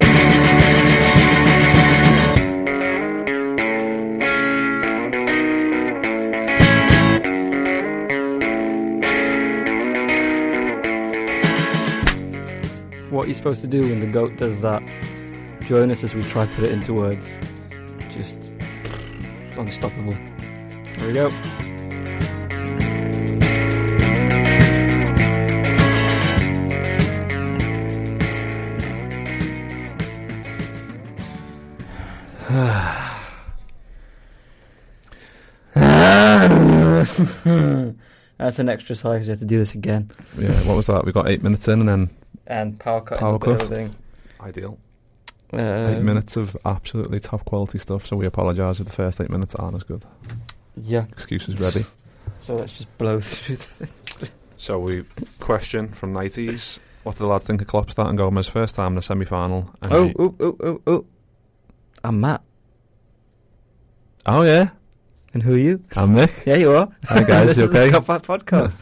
What are you're supposed to do when the goat does that. Join us as we try to put it into words. Just unstoppable. There we go. That's an extra size. You have to do this again. Yeah, what was that? We got eight minutes in and then And power cut. Power cut. building. ideal. Um, eight minutes of absolutely top quality stuff. So we apologise if the first eight minutes aren't as good. Yeah. Excuses ready. So let's just blow through this. So we question from nineties. What did the lads think of Klopp starting Gomez first time in the semi final? Oh, oh, oh, oh, oh. I'm Matt. oh yeah, And who are you? I'm Nick. Yeah, you are. Hi guys, this you is the okay? Cup podcast.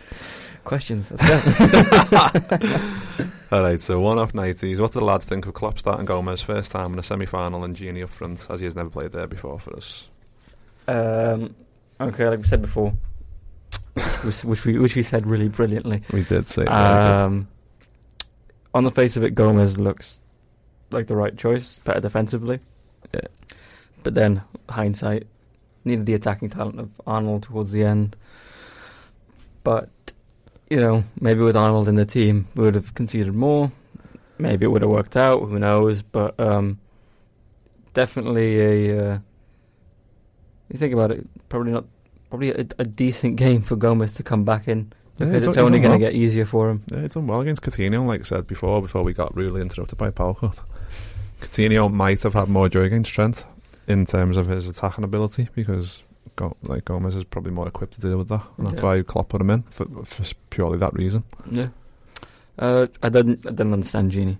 Questions. All right, so one off nineties. What do the lads think of Klopp starting Gomez first time in a semi final and Gini up front, as he has never played there before for us? um, okay, like we said before, which, which we which we said really brilliantly. We did say. Um, on the face of it, Gomez looks like the right choice, better defensively. Yeah. But then hindsight needed the attacking talent of Arnold towards the end. But you know, maybe with Arnold in the team, we would have conceded more. Maybe it would have worked out. Who knows? But um, definitely a. Uh, you think about it, probably not. Probably a, a decent game for Gomez to come back in because he's it's done- only going to get easier for him. Yeah, he's done well against Coutinho, like I said before, before we got really interrupted by cut. Coutinho might have had more joy against Trent in terms of his attacking ability because Go- like Gomez is probably more equipped to deal with that, and that's Yeah. why Klopp put him in for, for purely that reason. Yeah. Uh, I didn't. I didn't understand Gini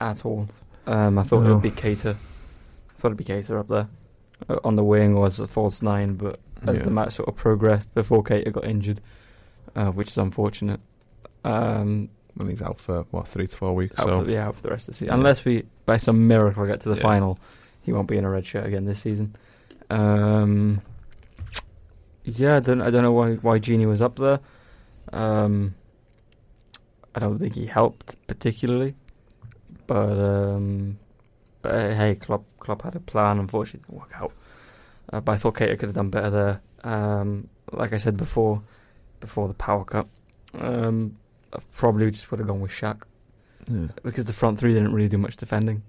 at all. Um, I thought No. it'd be Keita. I thought it'd be Keita up there uh, on the wing or as a false nine. But as Yeah. the match sort of progressed, before Keita got injured, uh, which is unfortunate. Um, And he's out for what three to four weeks. out so for, yeah, out for the rest of the season. Yeah. Unless we, by some miracle, get to the Yeah. final, he won't be in a red shirt again this season. Um, yeah, I don't. I don't know why why Gini was up there. Um, I don't think he helped particularly, but um, but uh, hey, Klopp Klopp had a plan. Unfortunately, it didn't work out. Uh, but I thought Keita could have done better there. Um, like I said before, before the power cut, um, I probably just would have gone with Shaq yeah. because the front three didn't really do much defending.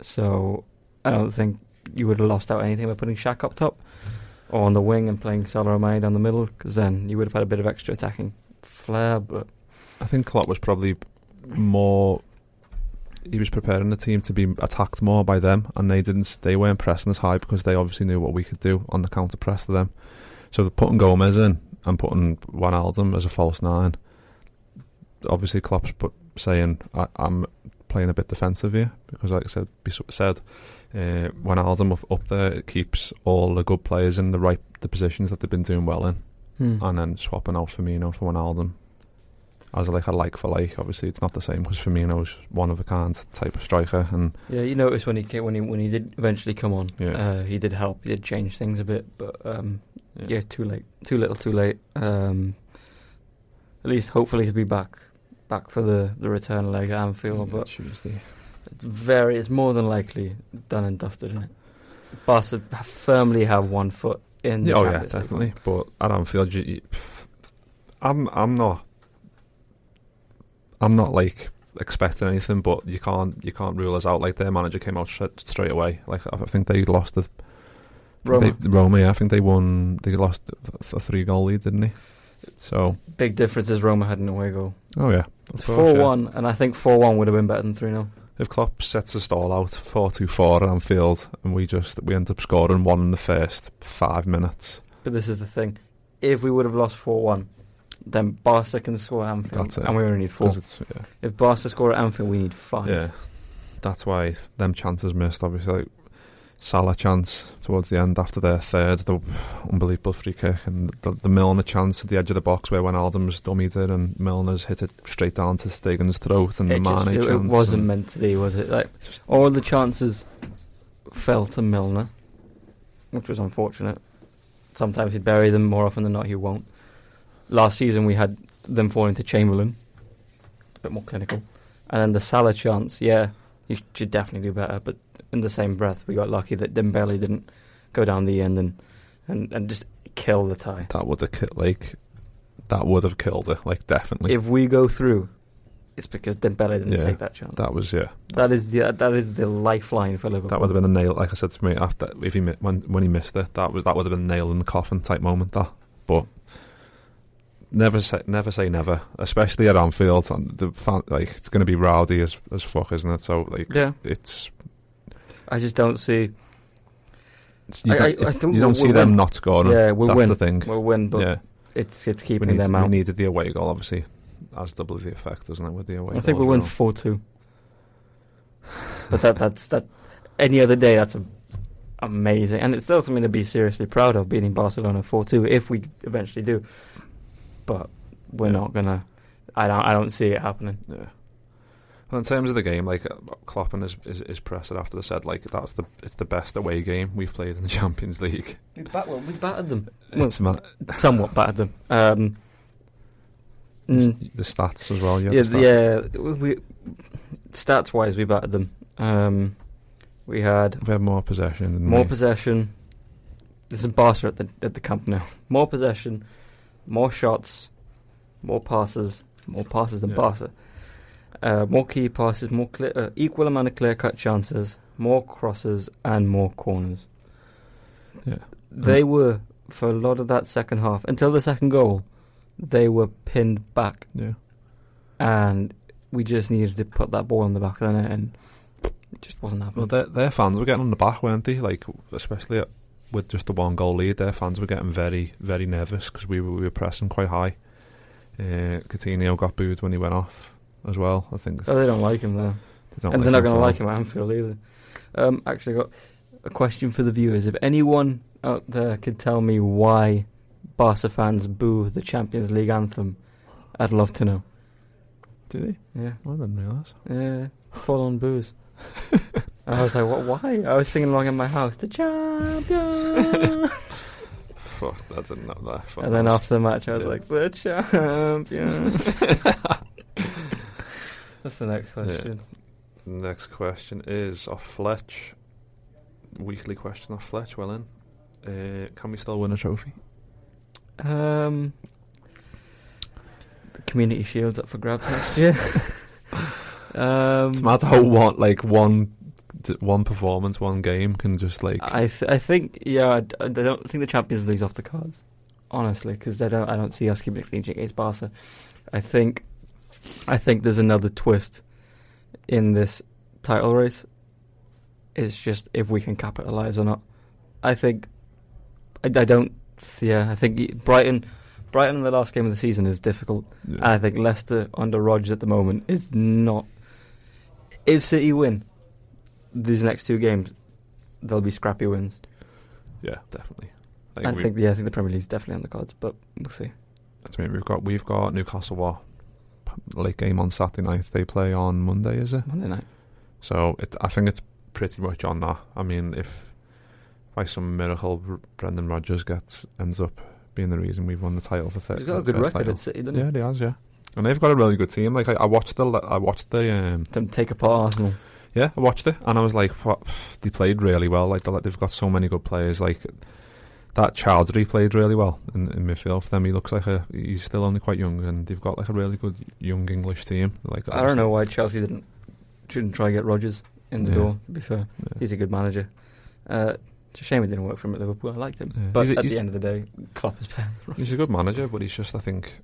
So I don't think you would have lost out anything by putting Shaq up top or on the wing and playing Salah Omai down the middle because then you would have had a bit of extra attacking flair. But I think Klopp was probably more. He was preparing the team to be attacked more by them, and they didn't. They weren't pressing as high because they obviously knew what we could do on the counter press to them. So putting Gomez in and putting Wijnaldum as a false nine. Obviously, Klopp's put, saying I, I'm playing a bit defensive here because, like I said, be said uh, Wijnaldum up, up there it keeps all the good players in the right the positions that they've been doing well in hmm. and then swapping out Firmino for Wijnaldum as like a like for like. Obviously, it's not the same because Firmino's one of a kind type of striker, and yeah, you notice when he came, when he when he did eventually come on, Yeah. uh, he did help. He did change things a bit, but um, yeah. too late, too little, too late. Um, at least hopefully he'll be back back for the the return leg at Anfield. Yeah, But Tuesday. It's very. It's more than likely done and dusted, isn't it? Barca firmly have one foot in. The oh yeah, Champions League. definitely. But at Anfield, you, you, I'm I'm not I'm not like expecting anything, but you can't you can't rule us out. Like their manager came out straight, straight away. Like I think they lost the Roma. They, Roma, yeah, I think they won. They lost a three goal lead, didn't they? So Big difference is Roma had an away goal. oh yeah, Four yeah. one, and I think four one would have been better than three 0 If Klopp sets us all out four two four at Anfield, and we just we end up scoring one in the first five minutes, But this is the thing: if we would have lost four one, then Barca can score at Anfield, That's it. and we only need four. yeah. If Barca score at Anfield, we need five. Yeah, that's why them chances missed. Obviously, Salah chance towards the end after their third, the unbelievable free kick, and the, the Milner chance at the edge of the box where when Adams dummied it and Milner's hit it straight down to Stegen's throat, and it, the just, Mane it, it wasn't meant to be, was it? Like all the chances fell to Milner, which was unfortunate. Sometimes he'd bury them. More often than not, he won't. Last season, we had them falling to Chamberlain, a bit more clinical, and then the Salah chance. Yeah, he should definitely do better. But in the same breath, we got lucky that Dembele didn't go down the end and and, and just kill the tie. that would have killed like that would have killed it like definitely If we go through, it's because Dembele didn't Yeah. take that chance. that was yeah That is the that is the lifeline for Liverpool. that would have been a nail like I said to me after if he mi- when when he missed it that was that would have been a nail in the coffin type moment that but never say never say never especially at Anfield and the fan, like it's going to be rowdy as as fuck isn't it so like Yeah, it's, I just don't see. you I- don't, I- I you don't we'll see them not scoring yeah, we'll that's win. the thing We'll win, but yeah it's it's we, keeping need, them we out. needed the away goal obviously as double the effect doesn't it with the away I think we'll win four two. But that that's that. Any other day, that's a, amazing, and it's still something to be seriously proud of beating Barcelona four two if we eventually do. But we're Yeah. not gonna. I don't. I don't see it happening. Yeah. Well, in terms of the game, like uh, Klopp and his, his, his presser after they said like that's the it's the best away game we've played in the Champions League. We, bat- well, we battered them. Well, ma- somewhat battered them. Um, mm, the stats as well. Yeah, yeah, the stats. yeah. We, we stats wise, we battered them. Um, we had We had more possession. Didn't more we? possession. This is Barca at the at the camp now. More possession, more shots, more passes, more passes than Yeah. Barca. Uh, more key passes, more clear, uh, equal amount of clear cut chances, more crosses, and more corners. Yeah. They Mm. were for a lot of that second half until the second goal. They were pinned back, Yeah. and we just needed to put that ball on the back of the net, and it just wasn't Well, happening. their their fans were getting on the back, weren't they? Like especially at, with just the one goal lead, their fans were getting very very nervous because we were we were pressing quite high. Uh, Coutinho got booed when he went off as well. I think. oh, they don't like him there, they and like they're not going to like him at Anfield either. Um, actually, got a question for the viewers. If anyone out there could tell me why Barca fans boo the Champions League anthem, I'd love to know. Do they? Yeah, I didn't realise. yeah, full on booze. I was like, what? Why? I was singing along in my house, the champion. Fuck, I didn't know that. And then after the match, I was Yeah. like, the champion. That's the next question. Next question is off Fletch. Weekly question off Fletch. Well in. Uh, can we still win a trophy? Um, the Community Shield's up for grabs next year. um, It's mad how one like one one performance, one game can just like I th- I think yeah I don't think the Champions League's off the cards, honestly, because I don't I don't see us keeping a clean sheet against Barca. I think I think there's another twist in this title race. It's just if we can capitalise or not. I think I, I don't yeah I think Brighton Brighton in the last game of the season is difficult. yeah. And I think Leicester under Rodgers at the moment is not. If City win these next two games, they'll be scrappy wins. yeah, definitely. I we- think yeah, I think the Premier League's definitely on the cards, but we'll see. That's me. We've got we've got Newcastle what late game on Saturday night. They play on Monday, is it? Monday night. So it, I think it's pretty much on that. I mean, if by some miracle Brendan Rodgers gets ends up being the reason we've won the title for third, He's got a good record at City, doesn't Yeah, he has. Yeah, and they've got a really good team. Like I, I watched the I watched the um. Them take apart Arsenal. Yeah, I watched it and I was like, what? they played really well. Like they've got so many good players. Like that Choudhury played really well in, in midfield for them. He looks like a he's still only quite young, and they've got like a really good young English team. Like I don't know why Chelsea didn't shouldn't try to get Rodgers in the Yeah. door. To be fair, Yeah. he's a good manager. Uh, it's a shame it didn't work for him at Liverpool. I liked him, Yeah. but He's at he's- the end of the day, Klopp is better. He's a good manager, but he's just I think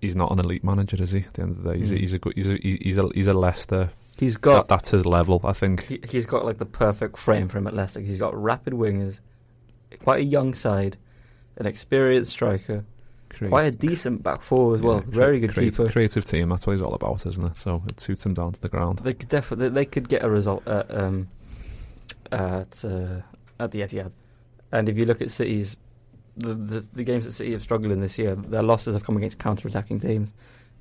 he's not an elite manager, is he? At the end of the day, he's, a, Mm. he's a good he's a he's a he's a Leicester. He's got that's his level, I think. he, he's got like the perfect frame for him at Leicester. He's got rapid wingers, quite a young side, an experienced striker, Creative- quite a decent back four as well. yeah, cre- Very good creative, keeper. creative team. That's what he's all about, isn't it? So it suits him down to the ground. They could definitely they could get a result at um, at uh, at the Etihad. And if you look at City's the, the the games that City have struggled in this year, their losses have come against counter-attacking teams,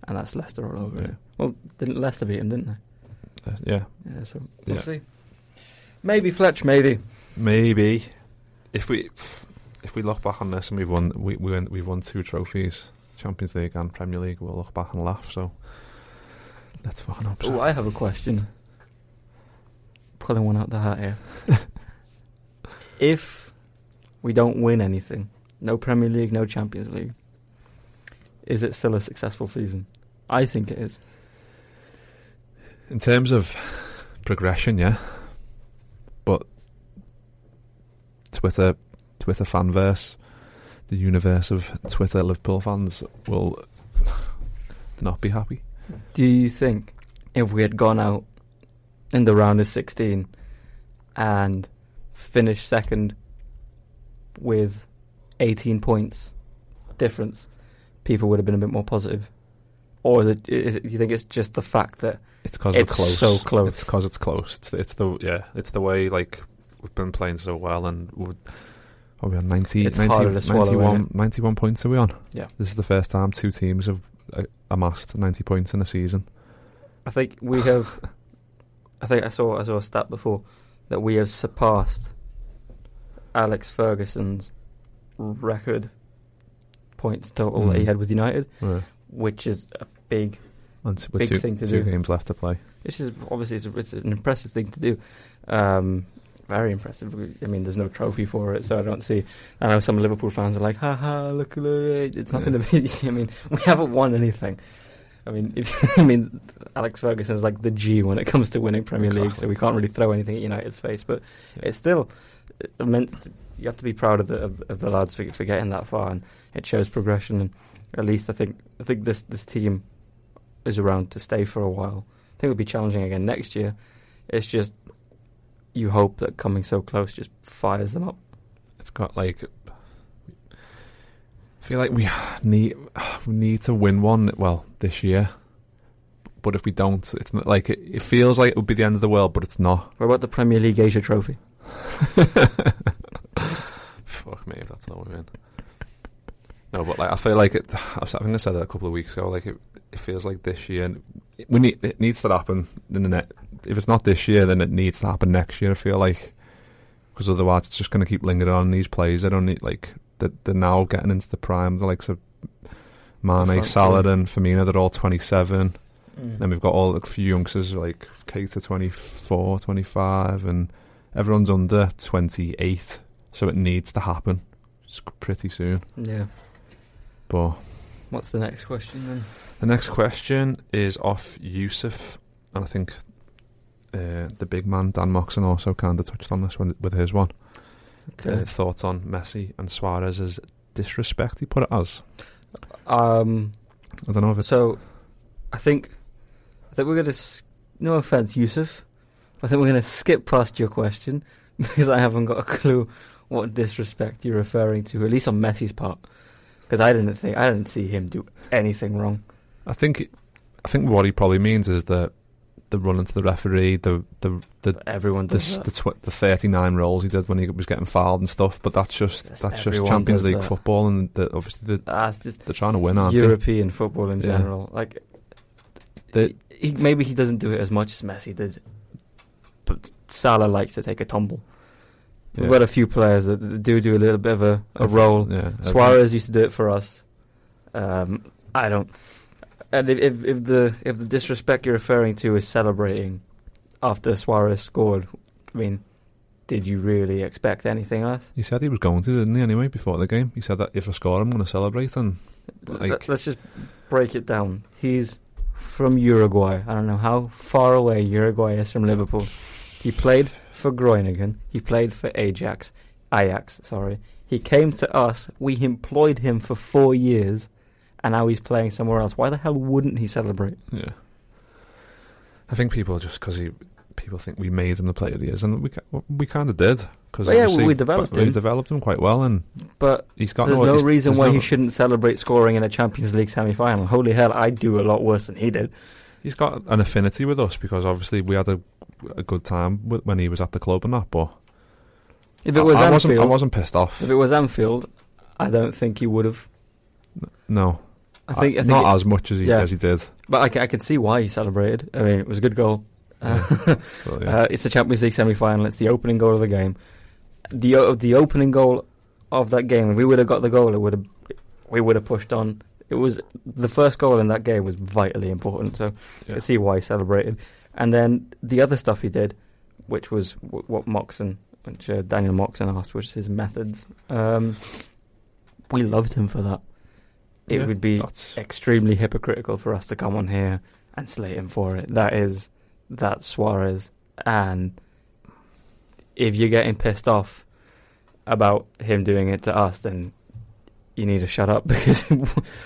and that's Leicester all over. Yeah. Well, didn't Leicester beat them, didn't they? Uh, yeah, Yeah, so we'll Yeah. see. Maybe Fletch, maybe. maybe if we if we look back on this and we've won we we went, we've won two trophies, Champions League and Premier League, we'll look back and laugh. So let's fucking hope. Oh, I have a question. Pulling one out the hat here. if we don't win anything, no Premier League, no Champions League, is it still a successful season? I think it is. In terms of progression, yeah. But Twitter, Twitter fanverse, the universe of Twitter Liverpool fans will not be happy. Do you think if we had gone out in the round of 16 and finished second with 18 points difference, people would have been a bit more positive? Or is it, is it do you think it's just the fact that It's because It's close. so close. It's because it's close. It's the, it's the yeah. It's the way like we've been playing so well and we're, are we on 90, 90 harder to swallow, 91, isn't 91 points are we on? Yeah. This is the first time two teams have uh, amassed ninety points in a season. I think we have. I think I saw I saw a stat before that we have surpassed Alex Ferguson's record points total that he Mm. had with United, Right. which is a big. Big two, thing to two do. games left to play. This is obviously it's, a, it's an impressive thing to do. Um, very impressive. I mean, there's no trophy for it, so I don't see. I know some Liverpool fans are like, "Ha ha, look at it! It's nothing to be." I mean, we haven't won anything. I mean, if I mean, Alex Ferguson's like the G when it comes to winning Premier League, so we can't really throw anything at United's face. But Yeah. it's still meant you have to be proud of the of, of the lads for, for getting that far, and it shows progression. And at least I think I think this this team is around to stay for a while. I think it'll be challenging again next year. It's just you hope that coming so close just fires them up. It's got like. I feel like we need we need to win one. Well, this year. But if we don't, it's not, like it, it feels like it would be the end of the world, but it's not. What about the Premier League Asia Trophy? Fuck me if that's not what we win. No, but like I feel like it. I think I said it a couple of weeks ago. Like it, it feels like this year. We need it needs to happen in the net. If it's not this year, then it needs to happen next year. I feel like because otherwise it's just going to keep lingering on these players. I don't need like they're, they're now getting into the prime. The likes of Mane, Salah, and Firmino. They're all twenty seven. Mm. Then we've got all a few youngsters like Keita 24, 25, and everyone's under 28. So it needs to happen pretty soon. Yeah. But What's the next question then? the next question is off Yusuf, and I think uh, the big man Dan Moxon also kind of touched on this one with his one. Okay. Uh, thoughts on Messi and Suarez's disrespect? He put it as. Um. I don't know if it's So, I think, I think we're gonna. S- no offense, Yusuf. I think we're gonna skip past your question because I haven't got a clue what disrespect you're referring to, at least on Messi's part. Because I didn't think I didn't see him do anything wrong. I think I think what he probably means is that the run into the referee, the the the Everyone the the, tw- the 39 rolls he did when he was getting fouled and stuff. But that's just Yes, that's just Champions League that. football, and the, obviously the, just they're trying to win, aren't European football in Yeah. general. Like, They- he, maybe he doesn't do it as much as Messi did, but Salah likes to take a tumble. they? We've got a few players that, that do do a little bit of a, a roll. Yeah, Suarez used to do it for us. Um, I don't. And if, if if the if the disrespect you're referring to is celebrating after Suarez scored. I mean, did you really expect anything else? He said he was going to, didn't he? Anyway, before the game, he said that if I score, I'm going to celebrate. And like, Let- Let's just break it down. He's from Uruguay. I don't know how far away Uruguay is from Liverpool. He played for Groningen. He played for Ajax. Ajax, sorry. He came to us. We employed him for four years, and now he's playing somewhere else. Why the hell wouldn't he celebrate? yeah, I think people just because he people think we made him the player he is, and we we kind of did because Well, yeah, we developed we him. developed him quite well, and But he's got there's no, no reason there's why no- he shouldn't celebrate scoring in a Champions League semi-final. Holy hell, I'd do a lot worse than he did. He's got an affinity with us because obviously we had a, a good time when he was at the club and that. But If it was I, I wasn't, I wasn't pissed off. if it was Anfield, I don't think he would have. No, I think, I think not it- as much as he yeah. as he did. But I, I could see why he celebrated. I mean, it was a good goal. Uh, But, yeah. uh, it's the Champions League semi-final. It's the opening goal of the game. The o- the opening goal of that game. We would have got the goal, it would have we would have pushed on. It was the first goal in that game was vitally important. So I Yeah. could see why he celebrated. And then the other stuff he did, which was w- what Moxon, which uh, Daniel Moxon asked, which is his methods. Um, we loved him for that. It Yeah, would be that's extremely hypocritical for us to come on here and slate him for it. That is that's Suarez, and if you're getting pissed off about him doing it to us, then you need to shut up because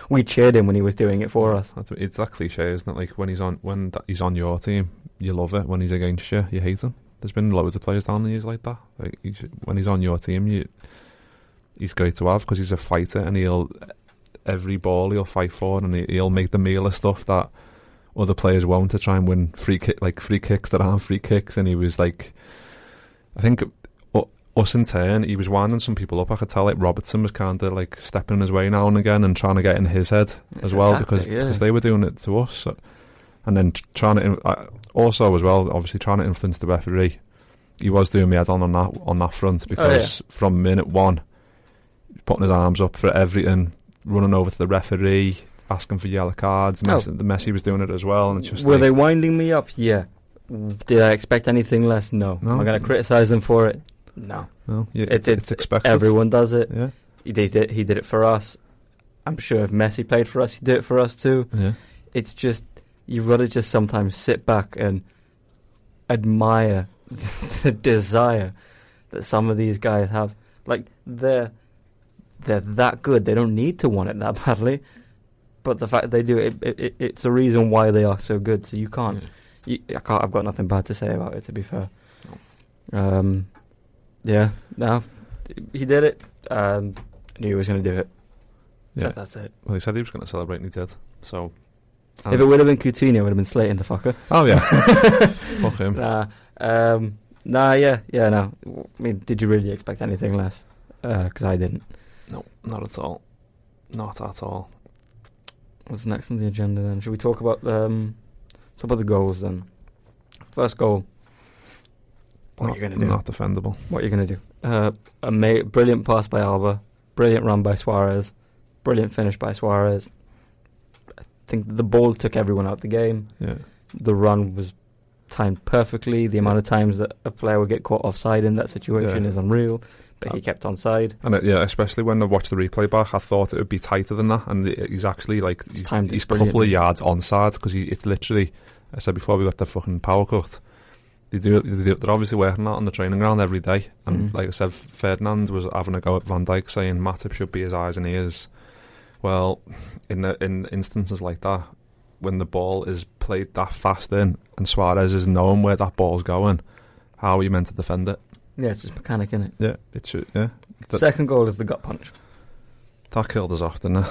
we cheered him when he was doing it for us. That's, it's that cliche, isn't it? Like when he's on when th- he's on your team, you love it. When he's against you, you hate him. There's been loads of players down the years like that. Like he's, when he's on your team, you he's great to have because he's a fighter and he'll every ball he'll fight for and he, he'll make the meal of stuff that other players won't to try and win free kick like free kicks that aren't free kicks. And he was like, I think. Us in turn, he was winding some people up. I could tell like Robertson was kind of like stepping in his way now and again and trying to get in his head It's as well tactic, because yeah. because they were doing it to us, so- and then trying to uh, also as well, obviously trying to influence the referee. He was doing me head on on that on that front because from minute one, putting his arms up for everything, running over to the referee, asking for yellow cards. Oh. The Messi was doing it as well, and it's just Were like, they winding me up? Yeah. Did I expect anything less? No. No. Am I going to criticize them for it? No. no, yeah, It's- it's, it's it's expected. Everyone does it. yeah, He did it. He did it for us. I'm sure if Messi played for us, he'd do it for us too. yeah, It's just you've got to just sometimes sit back and admire the desire that some of these guys have. Like they're they're that good. They don't need to want it that badly, but the fact they do it, it, it it's a reason why they are so good. So you can't. You, I can't. I've got nothing bad to say about it. To be fair. Um. Yeah. No. He did it. Um. Knew he was going to do it. yeah. That- that's it. Well, he said he was going to celebrate, and he did. So, if it would have been Coutinho, it would have been slating the fucker. oh yeah, fuck him. Nah, um, nah, yeah, yeah, no. I mean, did you really expect anything less? Because I didn't. No, not at all. Not at all. What's next on the agenda then? Should we talk about um, talk about the goals then? First goal. What not, are you gonna do? Not defendable. What are you gonna do? Uh, a ma- brilliant pass by Alba, brilliant run by Suarez, brilliant finish by Suarez. I think the ball took everyone out the game. Yeah. the run was timed perfectly. The amount of times that a player would get caught offside in that situation Yeah. is unreal, but he Uh, kept onside. And it, yeah, especially when I watched the replay back, I thought it would be tighter than that. And he's actually like he's, he's a couple of yards onside because he it's literally. I said before we got the fucking power cut. They do. They they're obviously working that on the training ground every day. And Mhm. like I said, Ferdinand was having a go at Van Dijk, saying Matip should be his eyes and ears. Well, in the, in instances like that, when the ball is played that fast in, and Suarez is knowing where that ball's going, how are you meant to defend it? Yeah, it's just mechanic in it. Yeah, it should. Yeah, That- Second goal is the gut punch. that killed us off, didn't it?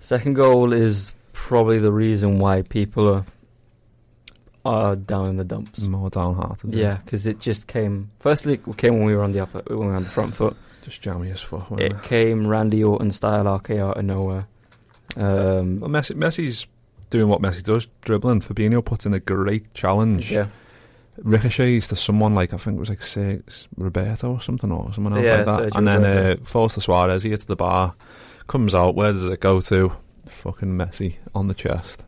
Second goal is probably the reason why people are are down in the dumps. More downhearted. Yeah, because it just came. Firstly, it came when we were on the upper, when we were on the front foot. just jammy as fuck. wasn't It came Randy Orton style RKO out of nowhere. Um, Well, Messi, Messi's doing what Messi does, dribbling. Fabinho puts in a great challenge. yeah, Ricochets to someone like, I think it was like six Roberto or something, or someone else Yeah, like that. Sergio and then uh, falls to Suarez, he hits the bar, comes out, where does it go to? Fucking Messi on the chest.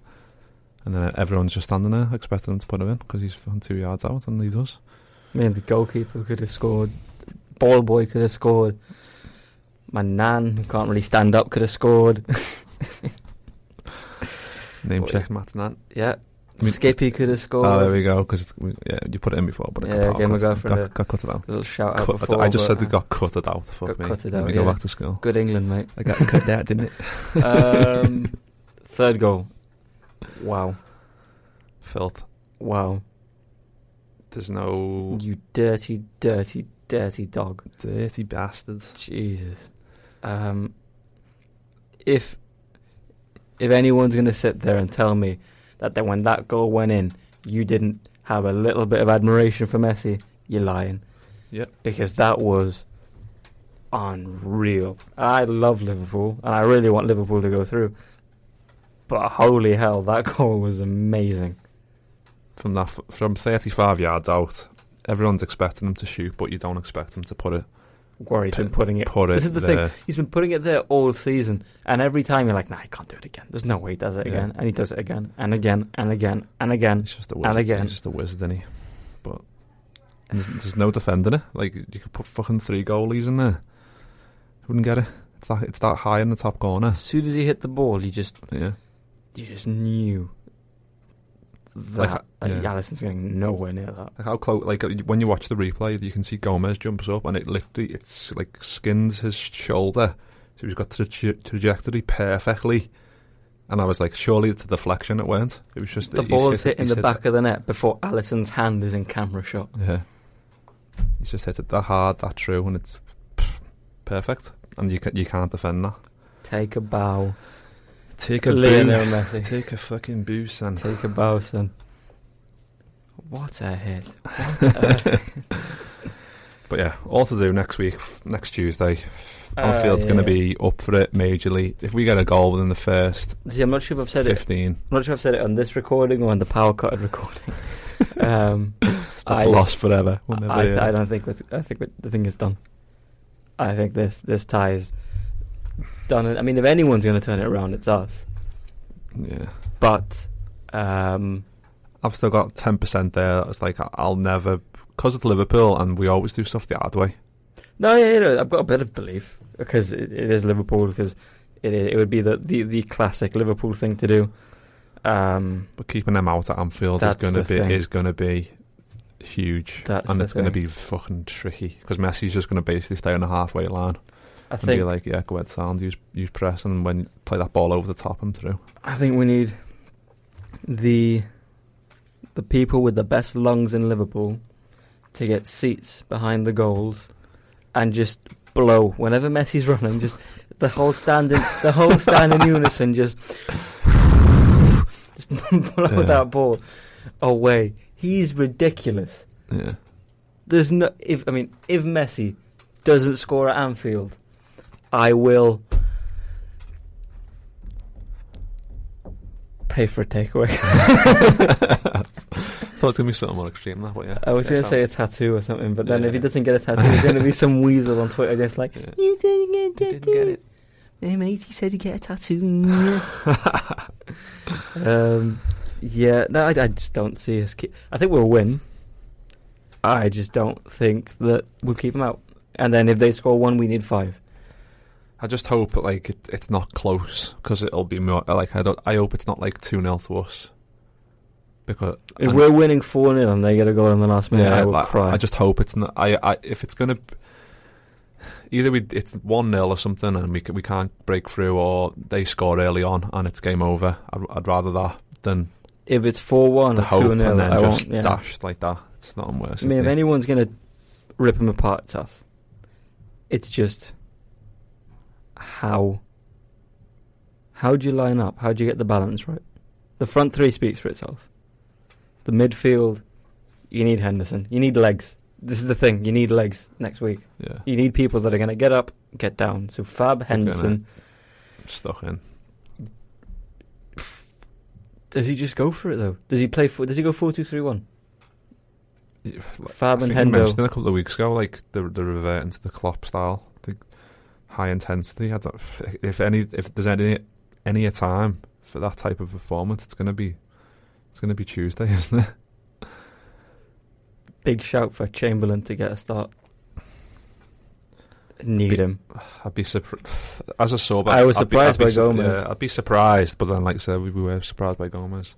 And then everyone's just standing there expecting him to put him in because he's fucking two yards out, and he does. I mean, the goalkeeper could have scored. Ball boy could have scored. My nan, who can't really stand up, could have scored. Name check Matt Nan. yeah. I mean- Skippy could have scored. Oh, there we go. Because yeah, you put it in before, but it Yeah, got, Game of Girlfriend, got, uh, got cut out. A little shout out Cut- before. I just said but, they got cut it out. Fuck got me. cut it Let out, me go back to school. Good England, mate. I got cut out, didn't it? Um, third goal. Wow. Filth. Wow. There's no You dirty, dirty, dirty dog. dirty bastards. Jesus. Um, if if anyone's going to sit there and tell me that then when that goal went in, you didn't have a little bit of admiration for Messi, you're lying. Yep. Because that was unreal. I love Liverpool, and I really want Liverpool to go through. But holy hell, that goal was amazing. From that, from 35 yards out, everyone's expecting him to shoot, but you don't expect him to put it. Where he's been putting it. Put it This is the there. thing. He's been putting it there all season, and every time you're like, "Nah, he can't do it again." There's no way he does it Yeah. again, and he does it again and again and again and again. He's just a wizard. again. He's just a wizard, isn't he? But there's, there's no defending it. Like you could put fucking three goalies in there. Wouldn't get it. It's that it's that high in the top corner. As soon as he hit the ball, you just Yeah. you just knew that Like, uh, yeah. Alisson's getting nowhere near that. Like how close? Like uh, when you watch the replay, you can see Gomez jumps up and it literally it's like skins his shoulder, so he's got the tra- trajectory perfectly. And I was like, surely it's a deflection. It weren't. It was just The ball's hit it- hitting the hit back of the net before Alisson's hand is in camera shot. Yeah, he's just hit it that hard, that true, and it's perfect. And you can, you can't defend that. Take a bow, Take a Lionel boo. Messi. Take a fucking boost and Take a bow, son. What a hit! What a But yeah, all to do next week, next Tuesday. Uh, Anfield's going yeah. to be up for it majorly. If we get a goal within the first See, I'm not sure if I've said it 15, I'm not sure if I've said it on this recording or on the power cut recording. um, that's I, lost forever. We'll I, I, I it. don't think with, I think with, the thing is done. I think this this tie done. I mean, if anyone's going to turn it around, it's us. Yeah. But um, I've still got 10% there. It's like, I'll never, because it's Liverpool and we always do stuff the hard way. no, yeah, you know, I've got a bit of belief because it, it is Liverpool. Because it it would be the, the, the classic Liverpool thing to do. Um, But keeping them out at Anfield is going to be thing. is going to be huge, That's and it's going to be fucking tricky because Messi's just going to basically stay on the halfway line I think be like, yeah, go ahead, sound, use use press, and when play that ball over the top and through. I think we need the the people with the best lungs in Liverpool to get seats behind the goals and just blow whenever Messi's running. Just the whole stand in the whole stand in unison. Just just blow Yeah. that ball away. He's ridiculous. Yeah, There's no if I mean if Messi doesn't score at Anfield, I will pay for a takeaway. thought it was going to be something more extreme than that, but yeah. I was going to say a tattoo or something, but then if he doesn't get a tattoo, there's going to be some weasel on Twitter just like, Yeah. you didn't get a You tattoo. didn't get it. Hey mate, he said he'd get a tattoo. um, yeah, no, I, I just don't see us. Keep, I think we'll win. I just don't think that we'll keep them out. And then if they score one, we need five. I just hope like it, it's not close because it'll be more like I don't. I hope it's not like two 0 to us because If and- we're winning four 0 and they get a goal in the last minute, I will like, cry. I just hope it's not. I, I if it's gonna either we it's one 0 or something and we we can't break through or they score early on and it's game over. I'd, I'd rather that than if it's four one or two and 0 then I just. Yeah. dash like that. It's not worse. I mean, if anyone's going to rip them apart, it's us. It's just how. How do you line up? How do you get the balance right? The front three speaks for itself. The midfield, you need Henderson. You need legs. This is the thing. You need legs next week. yeah, You need people that are going to get up, get down. So Fab Henderson. stuck in. Does he just go for it though? Does he play? For, does he go four two three one? Fab I and you mentioned a couple of weeks ago, like the the reverting to the Klopp style, high intensity. I don't, if any, if there's any any a time for that type of performance, it's going to be It's to be Tuesday, isn't it? Big shout for Chamberlain to get a start. Need Be- him. I'd be surprised. As a sub, I was I'd be- surprised I'd be by su- Gomez. Yeah, I'd be surprised, but then, like I said, we, we were surprised by Gomez.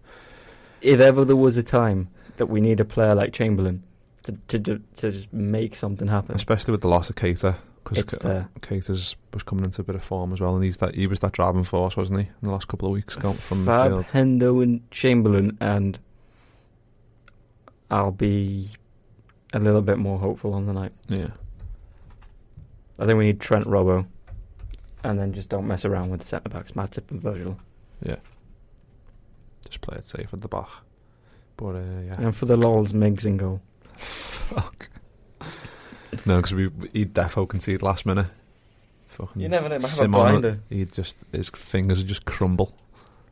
If ever there was a time that we need a player like Chamberlain to to to just make something happen, Especially with the loss of it's because there. Keita's was coming into a bit of form as well, and he's that he was that driving force, wasn't he, in the last couple of weeks going from the Fab, field. Hendo, and Chamberlain, and I'll be a little bit more hopeful on the night. Yeah, I think we need Trent Robbo, and then just don't mess around with the centre backs, Matip and Virgil. yeah. Just play it safe at the back. But uh, yeah, And for the lols, Miggs in goal. fuck. No, because we he defo concede last minute. Fucking You never know, might have a Sim on it. blinder. He just his fingers would just crumble.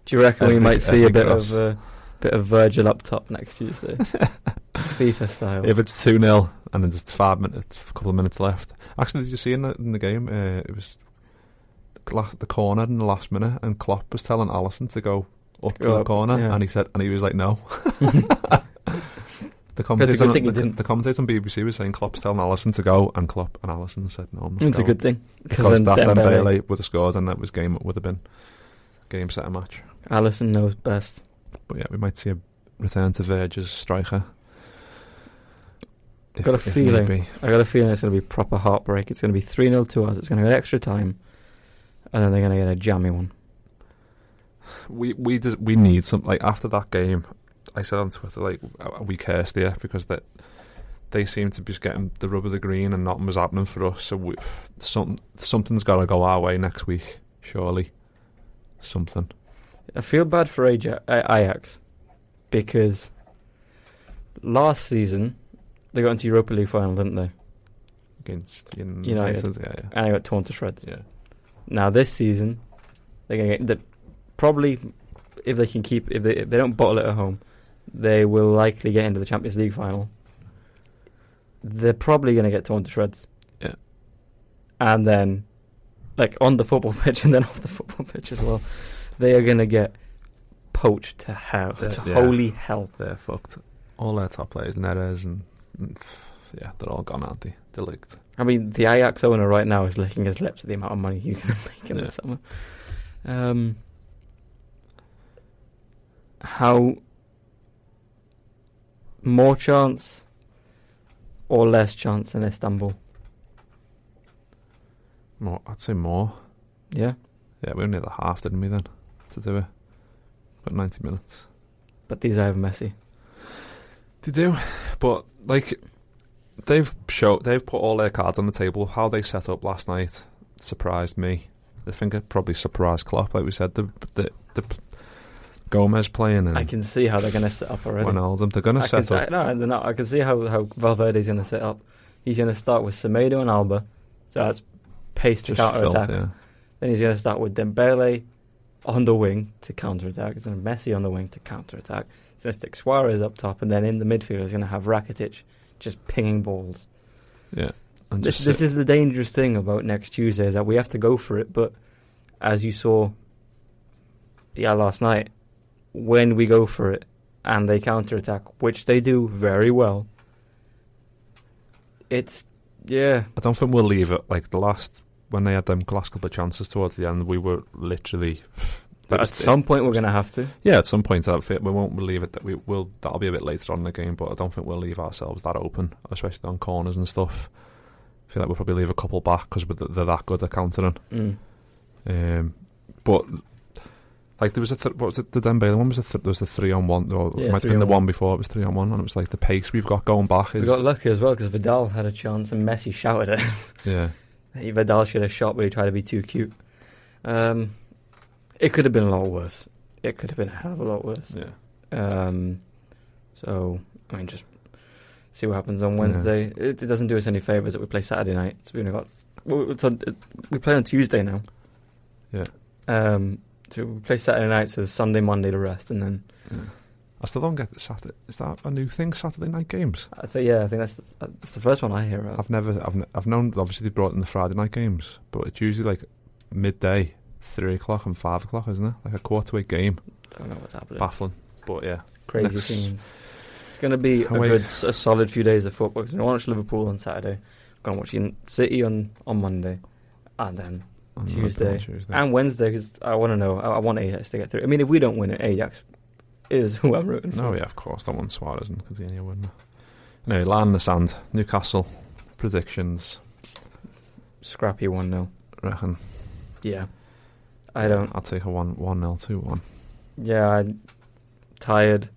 Do you reckon we might see a bit gross. of uh, bit of Virgil up top next Tuesday, FIFA style? If it's 2 0 and there's five minutes, a couple of minutes left. Actually, did you see in the, in the game? Uh, it was the the corner in the last minute, and Klopp was telling Alisson to go up to the up, corner, yeah. and he said, and he was like, no. the That's a commentator, good on- the, the commentator on BBC was saying Klopp's telling Alisson to go, and Klopp and Alisson said no. It's a good thing because then that Dembele- Dembele would have scored, and that was game would have been game set a match. Alisson knows best. But yeah, we might see a return to Verge as striker. If, Got a feeling. I got a feeling it's going to be proper heartbreak. It's going to be 3 0 to us. It's going to get extra time. And then they're going to get a jammy one. we we just, we need some like after that game. I said on Twitter like we cursed here because that they seem to be just getting the rub of the green and nothing was happening for us. So we, some something's got to go our way next week, surely. Something. I feel bad for Aja- Ajax because last season they got into Europa League final, didn't they? against United. United. Yeah, yeah, And they got torn to shreds. yeah. Now this season they're going to get the, probably if they can keep if they if they don't bottle it at home, they will likely get into the Champions League final. They're probably going to get torn to shreds. Yeah. And then, like on the football pitch and then off the football pitch as well, they are going to get poached to hell, Yeah. to Yeah. holy hell. They're fucked. All their top players, Neres and, yeah, they're all gone, aren't they? de Ligt. I mean, the Ajax owner right now is licking his lips at the amount of money he's going to make in Yeah. the summer. Um, how more chance or less chance in Istanbul? More, I'd say more. Yeah, Yeah, we only had a half, didn't we? Then to do it, but ninety minutes. but these are Messi. They do, but like they've show they've put all their cards on the table. How they set up last night surprised me. I think it probably surprised Klopp. Like we said, the the, the Gomez playing and I can see how they're going to set up already. Wijnaldum, they're going to set up. I, no, they're not. I can see how how Valverde's going to set up. He's going to start with Semedo and Alba, so that's pace to counter attack. yeah. Then he's going to start with Dembele on the wing to counter attack. He's going to Messi on the wing to counter attack. He's going to stick Suarez up top, and then in the midfield he's going to have Rakitic just pinging balls. yeah. This, this is the dangerous thing about next Tuesday is that we have to go for it. But as you saw, yeah, last night, when we go for it and they counter attack, which they do very well, it's yeah. I don't think we'll leave it like the last when they had them last couple of chances towards the end. We were literally. But at some point we're going to have to. Yeah, at some point that fit. We won't leave it that we will. That'll be a bit later on in the game, but I don't think we'll leave ourselves that open, especially on corners and stuff. I feel like we'll probably leave a couple back because they're that good at countering. Mm. Um, but like there was a th- what was it? The Dembele one was a th- there was the three on one. Or Yeah, it might have been the one one. before. It was three on one, and it was like the pace we've got going back is We got lucky as well because Vidal had a chance and Messi shouted at him. yeah. Hey, Vidal should have shot, but he tried to be too cute. Um, it could have been a lot worse. It could have been a hell of a lot worse. Yeah. Um, so I mean, just see what happens on Yeah. Wednesday. It, it doesn't do us any favors that we play Saturday night. So we only got well, it's on, it, we play on Tuesday now. Yeah. Um, so we play Saturday night, so Sunday, Monday to rest, and then I still don't get the Saturday. Is that a new thing? Saturday night games? I think yeah, I think that's the, that's the first one I hear of. I've never. I've. I've known. Obviously, they brought in the Friday night games, but it's usually like midday, three o'clock and five o'clock, isn't it? Like a quarter to eight game. don't know what's happening. Baffling. But yeah, crazy Next- scenes. It's going to be a good, a solid few days of football. Because I watch Liverpool on Saturday. I'm Going to watch City on on Monday, and then On Tuesday. Tuesday. and Wednesday. Because I want to know. I, I want Ajax to get through. I mean, if we don't win it, Ajax is who I'm rooting for. No, yeah, of course. That one Suarez and Coutinho it? Anyway, line in the sand. Newcastle predictions. Scrappy one 0 Reckon. Yeah, I don't. I'll take a one one nil two one. Yeah, I'm tired.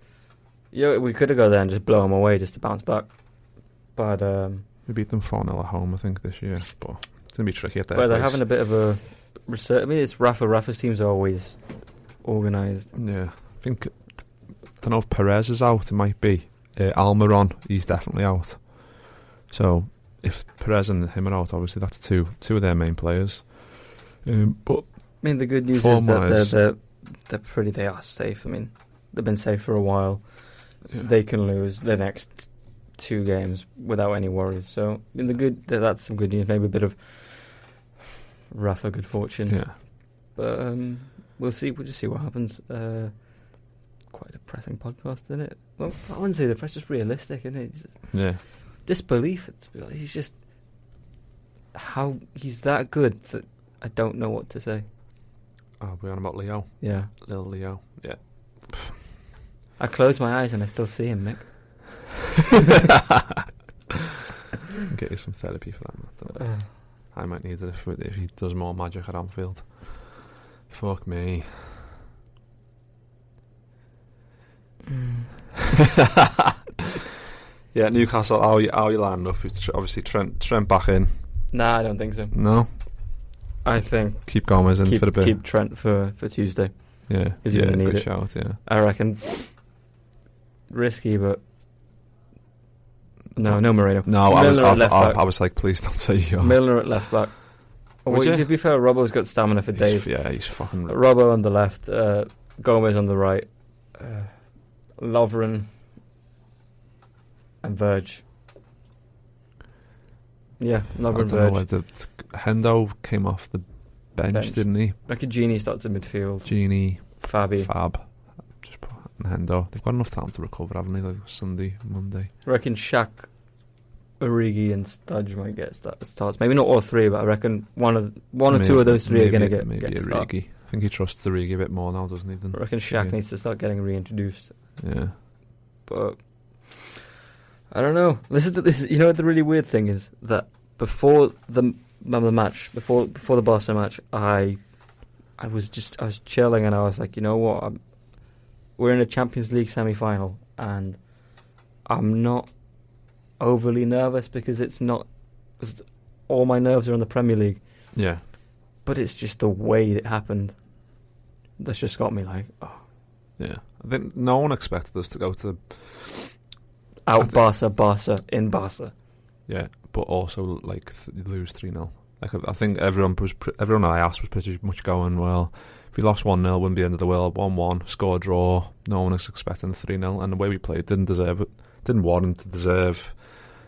Yeah, we could have go there and just blow them away just to bounce back. But um, We beat them four 0 at home, I think, this year. But it's gonna be tricky at their but they're place. having a bit of a research. I mean, it's Rafa. Rafa's teams are always organised. Yeah, I think. Don't know if Perez is out. It might be uh, Almiron. He's definitely out. So if Perez and him are out, obviously that's two two of their main players. Um, but I mean, the good news is that they're, they're they're pretty. They are safe. I mean, they've been safe for a while. yeah. They can lose the next two games without any worries. So, I mean, the good that- that's some good news. Maybe a bit of Rafa good fortune. yeah, But um, we'll see. We'll just see what happens. Uh, quite a depressing podcast, isn't it? Well, I wouldn't say depressing, just realistic, isn't it? It's yeah. disbelief. It's, he's just how he's that good that I don't know what to say. Oh, we're on about Leo, Yeah, little Leo. Yeah. I close my eyes and I still see him, Mick. Get you some therapy for that. Matt, don't I? I might need it if if he does more magic at Anfield. Fuck me. yeah, Newcastle. How you how you lining up? Obviously, Trent Trent back in. Nah, I don't think so. No, I think keep Gomez in keep, for a bit. keep Trent for, for Tuesday. yeah, Is he yeah, gonna need good it? shout. Yeah, I reckon risky, but no, no Moreno. no, I was, Milner I, left I, back. I was like, please don't say yo. Milner at left back. Would Well, you? to be fair, Robbo's got stamina for days. He's, yeah, he's fucking. Robbo on the left, uh, Gomez on the right, uh, Lovren and Verge. Yeah, I Lovren don't know where Verge. the Hendo came off the bench, Bench. didn't he? Like a Gini starts in midfield. Gini, Fabi. Fab, just put and Hendo. Uh, they've got enough time to recover, haven't they? Sunday, Monday. I reckon Shaq, Origi, and Studge might get start, starts. Maybe not all three, but I reckon one of one or two of those three are going to get maybe get a start. I think he trusts Origi a bit more now, doesn't he? Than I reckon Shaq Yeah. needs to start getting reintroduced. yeah. but I don't know. This is the, this is you know what the really weird thing is that before the the match, before before the Barca match, I I was just I was chilling and I was like, you know what, I'm, we're in a Champions League semi final and I'm not overly nervous because it's not all my nerves are on the Premier League, Yeah. but it's just the way it happened that's just got me like oh, Yeah. I think no one expected us to go to out Barca, Barca in Barca. yeah, but also like th- lose three 0 Like I, I think everyone was pr- everyone I asked was pretty much going well. If we lost one 0 wouldn't be the end of the world. One one, score draw. No one was expecting the three 0 and the way we played didn't deserve it. Didn't warrant to deserve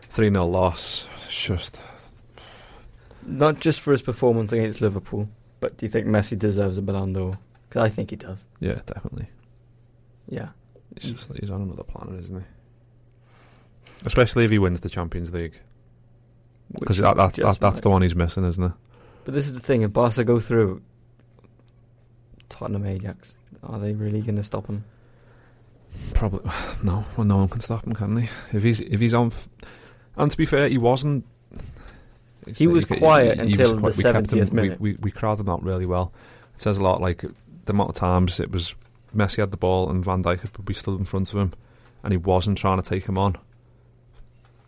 three 0 loss. It's just Not just for his performance against Liverpool, but do you think Messi deserves a Ballon d'Or? Because I think he does. yeah, definitely. Yeah. He's just he's on another planet, isn't he? Especially if he wins the Champions League, because that, that, that, that's the one he's missing, isn't it? But this is the thing: if Barca go through, Tottenham Ajax, are they really going to stop him? Probably no. Well, no one can stop him, can they? If he's if he's on, f- and to be fair, he wasn't. He was quiet until the we kept him- 70th minute. We, we we crowded him out really well. It says a lot. Like the amount of times it was Messi had the ball and Van Dijk would be stood in front of him, and he wasn't trying to take him on.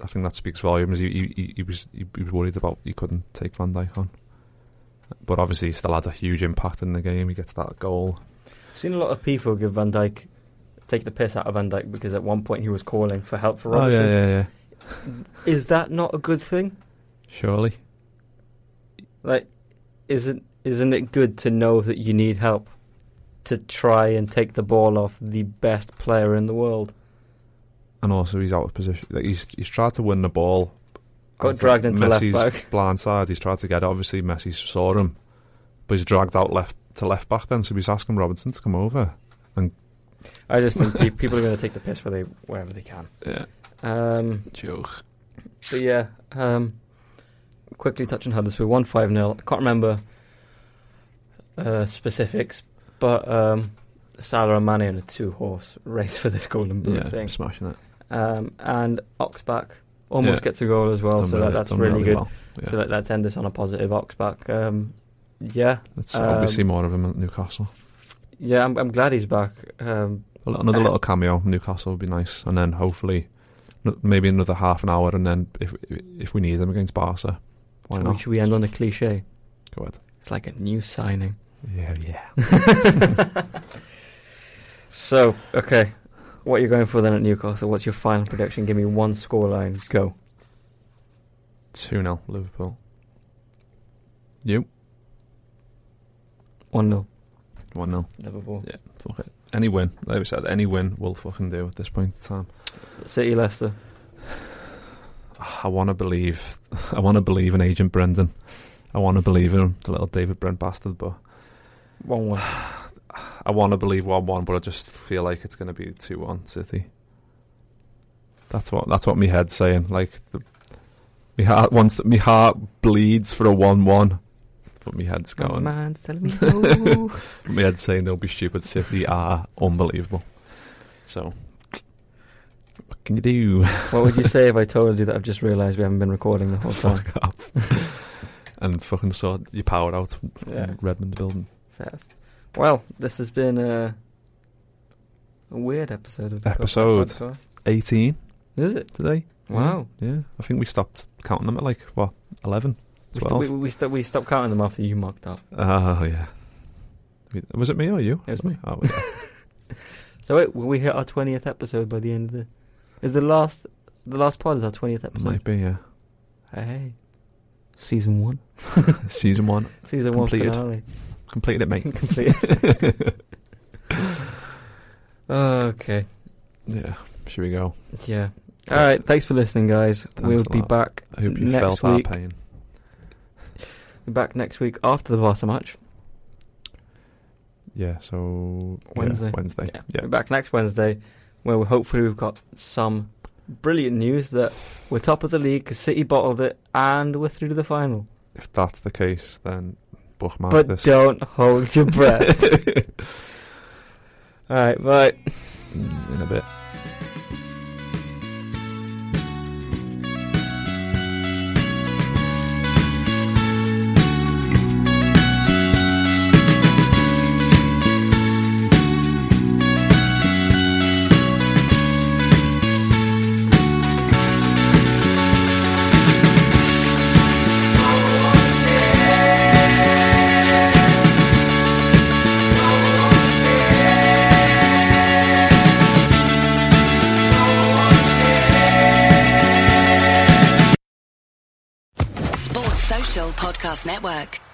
I think that speaks volumes. He he, he, he was he, he was worried about he couldn't take Van Dijk on, but obviously he still had a huge impact in the game. He gets that goal. I've seen a lot of people give Van Dijk take the piss out of Van Dijk because at one point he was calling for help for Oh yeah, yeah, yeah. Is that not a good thing? Surely. Like, isn't isn't it good to know that you need help to try and take the ball off the best player in the world? and also he's out of position. Like he's he's tried to win the ball. Got dragged into left Messi's back. blind side. He's tried to get it. Obviously, Messi saw him, but he's dragged out left to left back. Then, so he's asking Robertson to come over and I just think people are going to take the piss where they wherever they can. Yeah, Um, joke. but yeah, um, quickly touching Huddersfield, one five 0 I can't remember uh, specifics, but um, Salah and Mane in a two horse race for this golden boot Yeah, thing. smashing it. Um, and Oxback almost Yeah. gets a goal as well, Done so that, that's really, good. well. Yeah. So let, let's end this on a positive Oxback. Um, yeah, Let's um, obviously more of him at Newcastle. yeah, I'm, I'm glad he's back. Um, another little cameo, Newcastle would be nice, and then hopefully maybe another half an hour, and then if if we need him against Barca, why should, we, not? should we end on a cliche? Go ahead. It's like a new signing. Yeah, yeah. So, okay. What you're you going for then at Newcastle? What's your final prediction? Give me one scoreline. Go. Two 0 Liverpool. You 1 0. one 0 Liverpool. Yeah, fuck it. Any win, like we said, any win will fucking do at this point in time. City Leicester. I want to believe, I want to believe in Agent Brendan. I want to believe in him, the little David Brent bastard, but 1 1. I want to believe one one, but I just feel like it's going to be two one City. That's what that's what my head's saying. Like the, my heart wants my heart bleeds for a one one, but my head's My going. man's telling me no. My head's saying they'll be stupid. City are unbelievable. So, what can you do? what would you say if I told you that I've just realised we haven't been recording the whole time? Fuck up. and fucking saw you powered out from Yeah. Redmond building. Fast. Well, this has been a, a weird episode of the Episode. Podcast. 18 Is it? today. Wow. Yeah, I think we stopped counting them at like what 11, We, st- 12. we, we, st- we stopped counting them after you mucked up. Oh yeah. We- Was it me or you? It was me. Oh, yeah. So wait, will we hit our twentieth episode by the end of the? Is the last the last pod is our twentieth episode? might be. Yeah. Hey, season one, Season one season Completed. one finale completed it, mate. completed. okay, yeah. Should we go? yeah. All right, thanks for listening, guys. Thanks we'll a be lot. back I hope you next felt week. our pain. Be back next week after the Barca match. Yeah. So yeah, Wednesday. Wednesday. Yeah, Yeah. We're back next Wednesday, where we hopefully we've got some brilliant news that we're top of the league because City bottled it and we're through to the final. If that's the case, then but don't hold your breath. All right, bye. in a bit. Podcast Network.